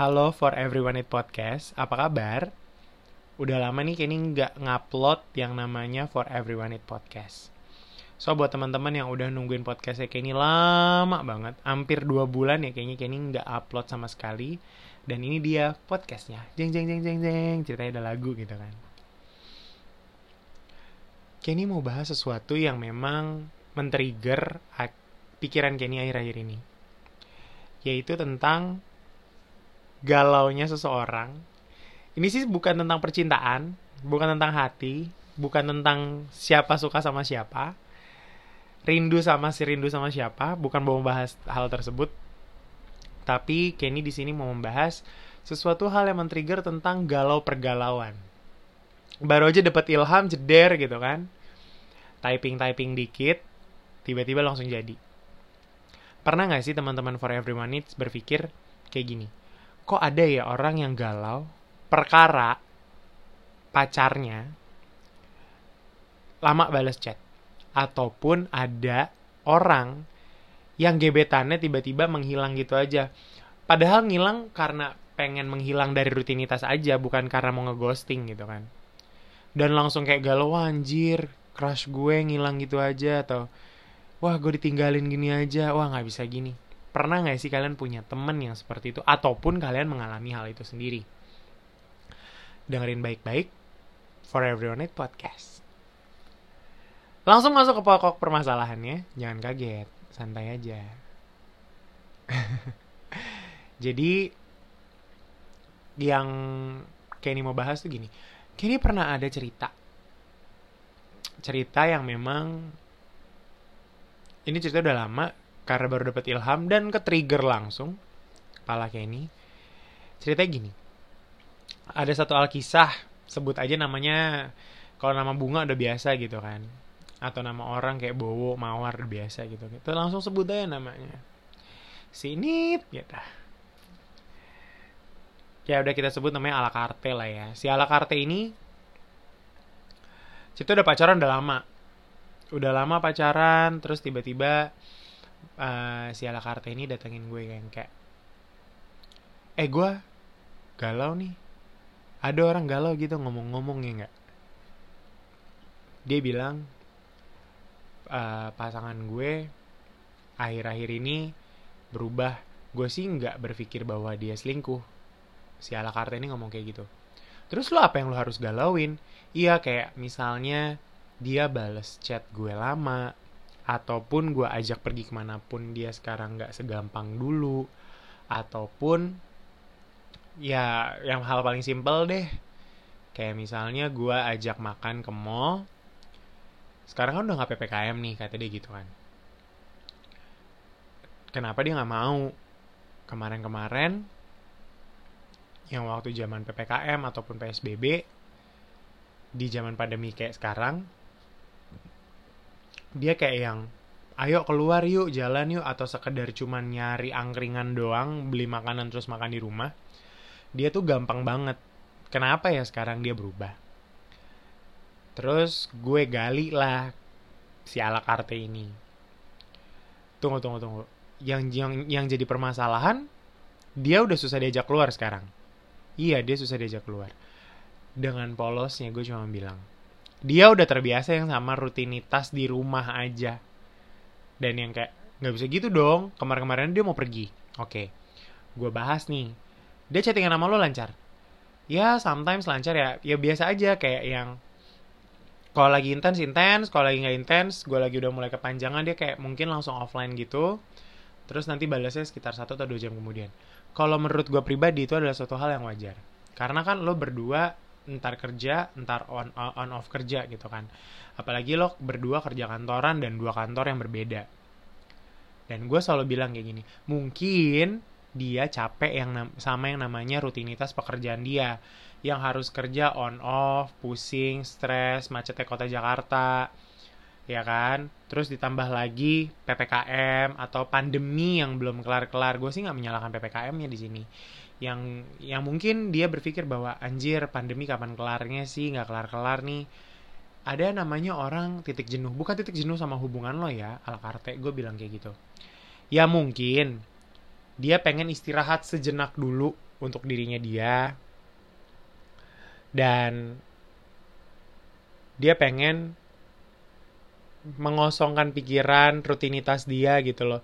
Halo for everyone it podcast, apa kabar? Udah lama nih Kenny nggak ngupload yang namanya for everyone it podcast. So buat teman-teman yang udah nungguin podcastnya Kenny lama banget, hampir dua bulan ya kayaknya Kenny nggak upload sama sekali. Dan ini dia podcastnya, jeng jeng jeng jeng jeng, ceritanya ada lagu gitu kan. Kenny mau bahas sesuatu yang memang men-trigger pikiran Kenny akhir-akhir ini. Yaitu tentang galaunya seseorang. Ini sih bukan tentang percintaan, bukan tentang hati, bukan tentang siapa suka sama siapa, rindu sama si rindu sama siapa, bukan mau membahas hal tersebut. Tapi Kenny di sini mau membahas sesuatu hal yang men-trigger tentang galau pergalauan. Baru aja dapat ilham jeder gitu kan. Typing-typing dikit, tiba-tiba langsung jadi. Pernah nggak sih teman-teman For Everyone Needs berpikir kayak gini? Kok ada ya orang yang galau perkara pacarnya lama balas chat? Ataupun ada orang yang gebetannya tiba-tiba menghilang gitu aja. Padahal ngilang karena pengen menghilang dari rutinitas aja, bukan karena mau ngeghosting gitu kan. Dan langsung kayak galau, anjir, crush gue ngilang gitu aja, atau wah gue ditinggalin gini aja, wah nggak bisa gini. Pernah nggak sih kalian punya temen yang seperti itu, ataupun kalian mengalami hal itu sendiri? Dengerin baik-baik, For Everyone It Podcast. Langsung masuk ke pokok permasalahannya, jangan kaget, santai aja. Jadi yang Kenny mau bahas tuh gini. Kenny pernah ada cerita. Cerita yang memang ini cerita udah lama karena baru dapat ilham dan ke trigger langsung kepala Kenny. Cerita gini. Ada satu alkisah, sebut aja namanya kalau nama bunga udah biasa gitu kan. Atau nama orang kayak Bowo, Mawar udah biasa gitu. Kita langsung sebut aja namanya. Sinip gitu ya udah kita sebut namanya ala carte lah ya si ala carte ini itu udah pacaran udah lama udah lama pacaran terus tiba-tiba uh, si ala carte ini datengin gue yang kayak eh gue galau nih. Ada orang galau gitu ngomong-ngomong ya nggak? Dia bilang uh, pasangan gue akhir-akhir ini berubah. Gue sih nggak berpikir bahwa dia selingkuh. Si ala carte ini ngomong kayak gitu. Terus lo apa yang lo harus galauin? Iya kayak misalnya dia bales chat gue lama ataupun gue ajak pergi ke mana pun dia sekarang nggak segampang dulu ataupun ya yang hal paling simpel deh. Kayak misalnya gue ajak makan ke mall sekarang kan udah nggak ppkm nih kata dia gitu kan. Kenapa dia nggak mau? Kemarin-kemarin yang waktu zaman PPKM ataupun PSBB di zaman pandemi kayak sekarang dia kayak yang ayo keluar yuk jalan yuk atau sekedar cuman nyari angkringan doang beli makanan terus makan di rumah. Dia tuh gampang banget. Kenapa ya sekarang dia berubah? Terus gue gali lah si ala carte ini. Tunggu tunggu tunggu. Yang yang yang jadi permasalahan dia udah susah diajak keluar sekarang. Iya, dia susah diajak keluar. Dengan polosnya gue cuma bilang, dia udah terbiasa yang sama rutinitas di rumah aja. Dan yang kayak, nggak bisa gitu dong, kemarin-kemarin dia mau pergi. Oke, gue bahas nih. Dia chattingan sama lo lancar? Ya, sometimes lancar ya. Ya biasa aja, kayak yang kalau lagi intens intens, kalau lagi nggak intens, gue lagi udah mulai kepanjangan dia kayak mungkin langsung offline gitu. Terus nanti balasnya sekitar satu atau dua jam kemudian kalau menurut gue pribadi itu adalah suatu hal yang wajar karena kan lo berdua entar kerja entar on on off kerja gitu kan. Apalagi lo berdua kerja kantoran dan dua kantor yang berbeda. Dan gue selalu bilang kayak gini mungkin dia capek yang sama yang namanya rutinitas pekerjaan dia. Yang harus kerja on off pusing stres macetnya kota Jakarta ya kan? Terus ditambah lagi ppkm atau pandemi yang belum kelar-kelar. Gue sih nggak menyalahkan ppkm-nya di sini yang yang mungkin dia berpikir bahwa anjir pandemi kapan kelarnya sih? Nggak kelar-kelar nih. Ada namanya orang titik jenuh bukan titik jenuh sama hubungan lo ya ala karte gue bilang kayak gitu. Ya mungkin dia pengen istirahat sejenak dulu untuk dirinya dia. Dan dia pengen mengosongkan pikiran rutinitas dia gitu loh.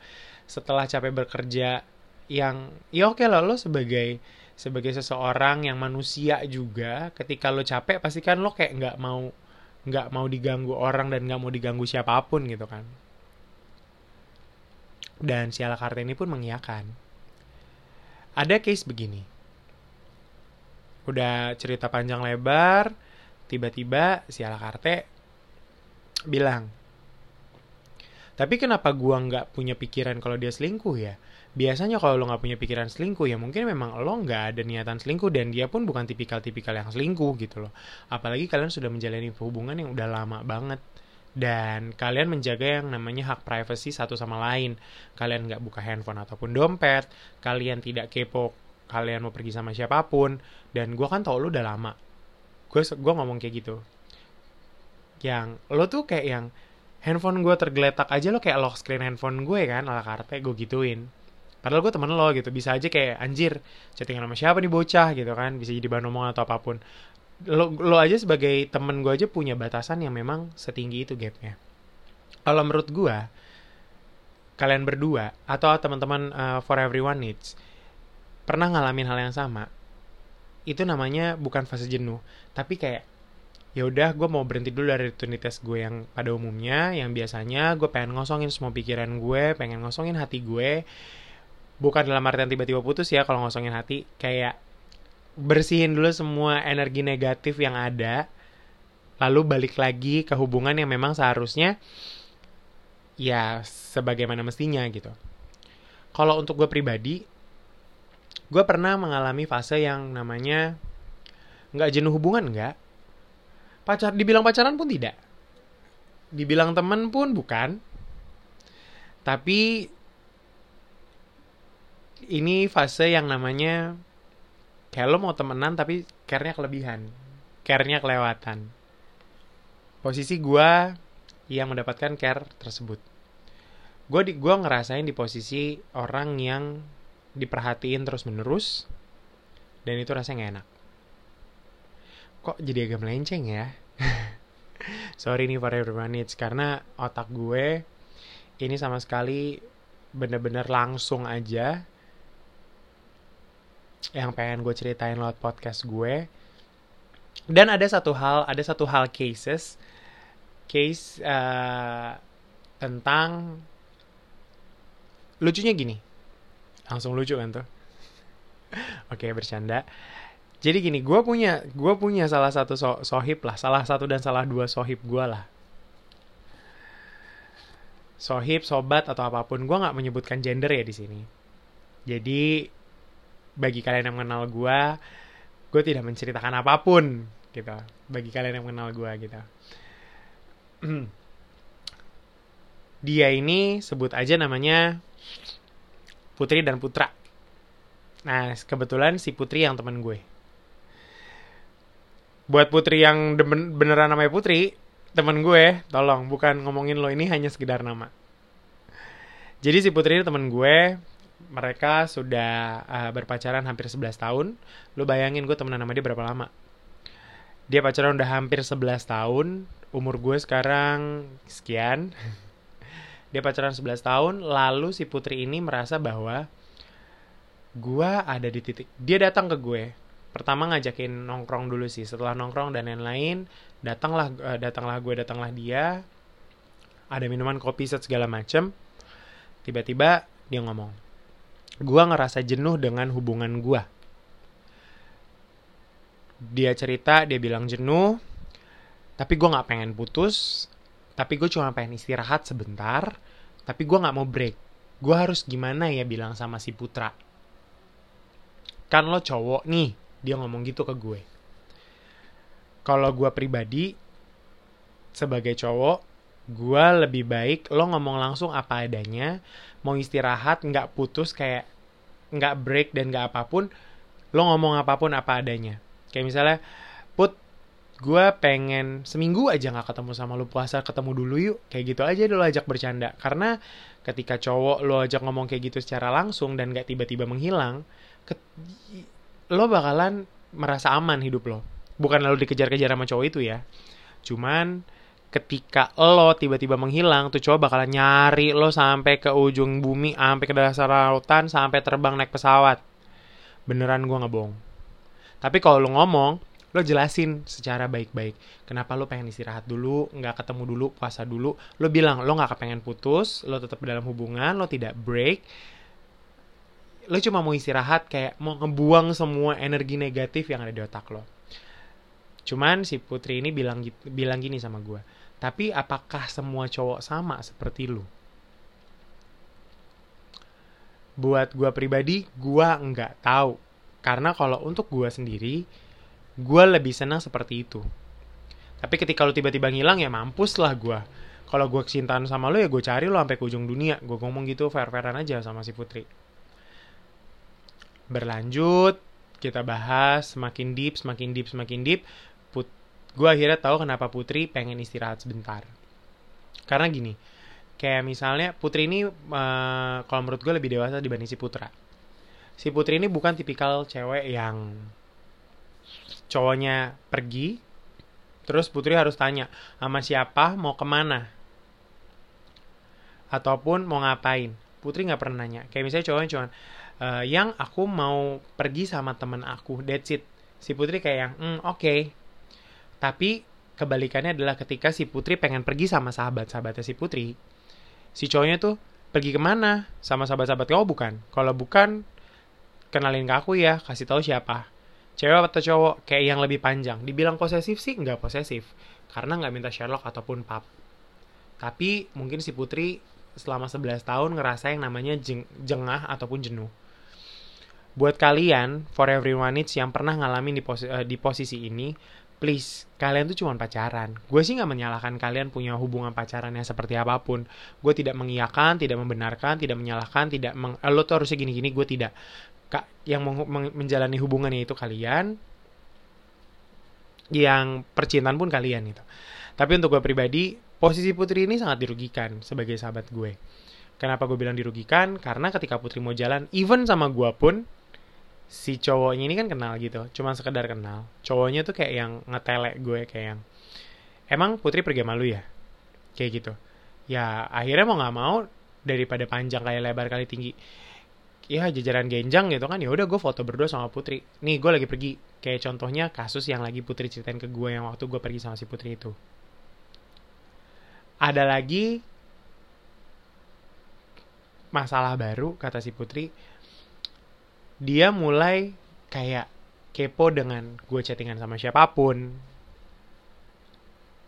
Setelah capek bekerja yang ya oke lah lo sebagai sebagai seseorang yang manusia juga ketika lo capek pasti kan lo kayak nggak mau nggak mau diganggu orang dan nggak mau diganggu siapa pun gitu kan. Dan si Alakarta ini pun mengiyakan. Ada case begini. Udah cerita panjang lebar tiba-tiba si Alakarte bilang tapi kenapa gua nggak punya pikiran kalau dia selingkuh ya? Biasanya kalau lo nggak punya pikiran selingkuh ya mungkin memang lo nggak ada niatan selingkuh dan dia pun bukan tipikal-tipikal yang selingkuh gitu loh. Apalagi kalian sudah menjalani hubungan yang udah lama banget dan kalian menjaga yang namanya hak privacy satu sama lain. Kalian nggak buka handphone ataupun dompet, kalian tidak kepo kalian mau pergi sama siapa pun dan gue kan tau lo udah lama. Gue gue ngomong kayak gitu. Yang lo tuh kayak yang handphone gue tergeletak aja lo kayak lock screen handphone gue kan ala karte gue gituin padahal gue temen lo gitu bisa aja kayak anjir chattingan sama siapa nih bocah? gitu kan bisa jadi bahan omongan atau apa pun. Lo lo aja sebagai temen gue aja punya batasan yang memang setinggi itu gapnya. Kalau menurut gue kalian berdua atau teman-teman uh, for everyone needs pernah ngalamin hal yang sama? Itu namanya bukan fase jenuh tapi kayak ya udah gue mau berhenti dulu dari rutinitas gue yang pada umumnya yang biasanya gue pengen ngosongin semua pikiran gue pengen ngosongin hati gue bukan dalam artian tiba-tiba putus ya kalau ngosongin hati kayak bersihin dulu semua energi negatif yang ada lalu balik lagi ke hubungan yang memang seharusnya ya sebagaimana mestinya gitu. Kalau untuk gue pribadi gue pernah mengalami fase yang namanya nggak jenuh hubungan nggak. Pacar dibilang pacaran pun tidak. Dibilang temen pun bukan. Tapi ini fase yang namanya kayak lo mau temenan tapi care-nya kelebihan care-nya kelewatan. Posisi gue yang mendapatkan care tersebut. Gue di gue ngerasain di posisi orang yang diperhatiin terus menerus dan itu rasanya gak enak. Kok jadi agak melenceng ya? Sorry nih for everyone it's karena otak gue ini sama sekali bener-bener langsung aja yang pengen gue ceritain lewat podcast gue. Dan ada satu hal ada satu hal cases case uh, tentang lucunya gini. Langsung lucu kan tuh? Oke bercanda. Jadi gini gue punya gue punya salah satu so sohib lah salah satu dan salah dua sohib gue lah. Sohib sobat atau apa pun gue nggak menyebutkan gender ya di sini. Jadi bagi kalian yang mengenal gue gue tidak menceritakan apa pun gitu. Bagi kalian yang mengenal gue gitu. Dia ini sebut aja namanya Putri dan Putra. Nah kebetulan si Putri yang teman gue. Buat putri yang beneran namanya putri temen gue tolong bukan ngomongin lo ini hanya sekedar nama. Jadi si putri ini temen gue mereka sudah uh, berpacaran hampir 11 tahun. Lo bayangin gue temenan sama dia berapa lama? Dia pacaran udah hampir 11 tahun. Umur gue sekarang sekian. Dia pacaran 11 tahun lalu si putri ini merasa bahwa gue ada di titik dia datang ke gue. Pertama ngajakin nongkrong dulu sih. Setelah nongkrong dan lain-lain datanglah uh, datanglah gue datanglah dia. Ada minuman kopi set segala macem. Tiba-tiba dia ngomong gue ngerasa jenuh dengan hubungan gue dia cerita dia bilang jenuh tapi gue nggak pengen putus tapi gue cuma pengen istirahat sebentar tapi gue nggak mau break. Gue harus gimana ya bilang sama si putra? Kan lo cowok nih dia ngomong gitu ke gue. Kalau gue pribadi sebagai cowok gue lebih baik lo ngomong langsung apa adanya mau istirahat nggak putus kayak nggak break dan nggak apa pun lo ngomong apa pun apa adanya kayak misalnya put gue pengen seminggu aja nggak ketemu sama lo puasa ketemu dulu yuk kayak gitu aja lo ajak bercanda karena ketika cowok lo ajak ngomong kayak gitu secara langsung dan nggak tiba-tiba menghilang lo bakalan merasa aman hidup lo. Bukan lalu dikejar-kejar sama cowok itu ya. Cuman ketika lo tiba-tiba menghilang, tuh cowok bakalan nyari lo sampai ke ujung bumi, sampai ke dasar lautan, sampai terbang naik pesawat. Beneran gue nggak bohong. Tapi kalau lo ngomong, lo jelasin secara baik-baik. Kenapa lo pengen istirahat dulu, nggak ketemu dulu, puasa dulu. Lo bilang lo nggak kepengen putus, lo tetap dalam hubungan, lo tidak break. Lo cuma mau istirahat kayak mau ngebuang semua energi negatif yang ada di otak lo. Cuman si Putri ini bilang bilang gini sama gue. Tapi apakah semua cowok sama seperti lu? Buat gue pribadi, gue nggak tahu. Karena kalau untuk gue sendiri, gue lebih senang seperti itu. Tapi ketika lu tiba-tiba ngilang ya mampus lah gue. Kalau gue kecintaan sama lo ya gue cari lo sampai ke ujung dunia. Gue ngomong gitu fair-fairan aja sama si Putri. Berlanjut, kita bahas semakin deep, semakin deep, semakin deep gue akhirnya tahu kenapa Putri pengen istirahat sebentar. Karena gini, kayak misalnya Putri ini uh, kalau menurut gue lebih dewasa dibanding si Putra. Si Putri ini bukan tipikal cewek yang cowoknya pergi, terus Putri harus tanya sama siapa mau ke mana, ataupun mau ngapain. Putri nggak pernah nanya. Kayak misalnya cowoknya cuman uh, yang aku mau pergi sama temen aku, that's it. Si Putri kayak yang, mm, oke, okay, tapi kebalikannya adalah ketika si Putri pengen pergi sama sahabat-sahabatnya si Putri, si cowoknya tuh pergi ke mana sama sahabat-sahabat kau bukan? Kalau bukan, kenalin ke aku ya, kasih tahu siapa. Cewek atau cowok kayak yang lebih panjang. Dibilang posesif sih nggak posesif, karena nggak minta Sherlock ataupun pap. Tapi mungkin si Putri selama 11 tahun ngerasa yang namanya jeng jengah ataupun jenuh. Buat kalian, for everyone it's yang pernah ngalamin di, posi uh, di posisi ini, please kalian tuh cuma pacaran. Gue sih nggak menyalahkan kalian punya hubungan pacaran yang seperti apa pun. Gue tidak mengiyakan tidak membenarkan tidak menyalahkan tidak meng eh, lo tuh harusnya gini gini gue tidak. Kak yang menjalani hubungannya itu kalian yang percintaan pun kalian gitu. Tapi untuk gue pribadi posisi putri ini sangat dirugikan sebagai sahabat gue. Kenapa gue bilang dirugikan? Karena ketika putri mau jalan even sama gue pun si cowoknya ini kan kenal gitu cuma sekedar kenal. Cowoknya tuh kayak yang ngetele gue kayak yang emang putri pergi malu ya? Kayak gitu. Ya akhirnya mau nggak mau daripada panjang kayak lebar kali tinggi ya jajaran genjang gitu kan ya udah gue foto berdua sama putri. Nih gue lagi pergi. Kayak contohnya kasus yang lagi putri ceritain ke gue yang waktu gue pergi sama si putri itu. Ada lagi masalah baru kata si putri dia mulai kayak kepo dengan gue chattingan sama siapa pun.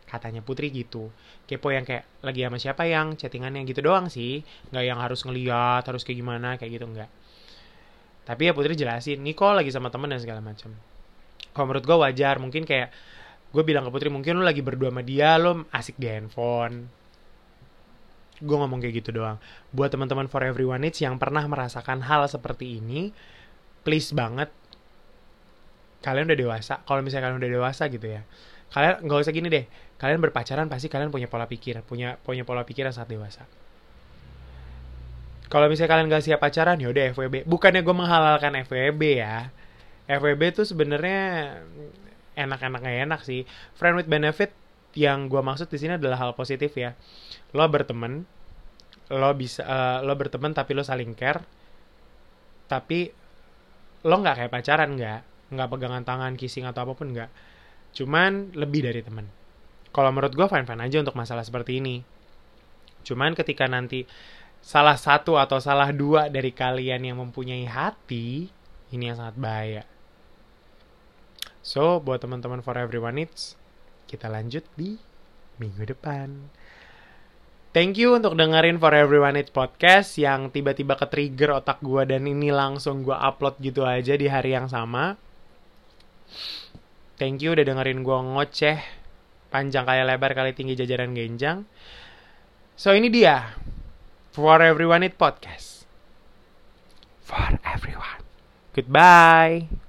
Katanya Putri gitu. Kepo yang kayak lagi sama siapa yang chattingannya gitu doang sih. Nggak yang harus ngeliat harus kayak gimana kayak gitu nggak. Tapi ya Putri jelasin nih kok lagi sama temen dan segala macam kalau menurut gue wajar mungkin kayak gue bilang ke Putri mungkin lo lagi berdua sama dia lo asik di handphone gue ngomong kayak gitu doang. Buat teman-teman for everyone it's yang pernah merasakan hal seperti ini please banget kalian udah dewasa. Kalau misalnya kalian udah dewasa gitu ya kalian nggak usah gini deh. Kalian berpacaran pasti kalian punya pola pikir punya punya pola pikir yang sangat dewasa. Kalau misalnya kalian gak siap pacaran ya udah FWB bukannya gue menghalalkan FWB ya. FWB tuh sebenarnya enak-enak enak sih. Friend with benefit yang gue maksud di sini adalah hal positif ya. Lo berteman lo bisa uh, lo berteman tapi lo saling care tapi lo nggak kayak pacaran nggak nggak pegangan tangan kissing atau apa pun nggak. Cuman lebih dari temen kalau menurut gue fine fine aja untuk masalah seperti ini. Cuman ketika nanti salah satu atau salah dua dari kalian yang mempunyai hati ini yang sangat bahaya. So buat teman-teman for everyone it's kita lanjut di minggu depan Thank you untuk dengerin For Everyone It Podcast yang tiba-tiba ke-trigger otak gue dan ini langsung gue upload gitu aja di hari yang sama. Thank you udah dengerin gue ngoceh panjang kayak lebar kali tinggi jajaran genjang. So ini dia For Everyone It Podcast. For everyone. Goodbye.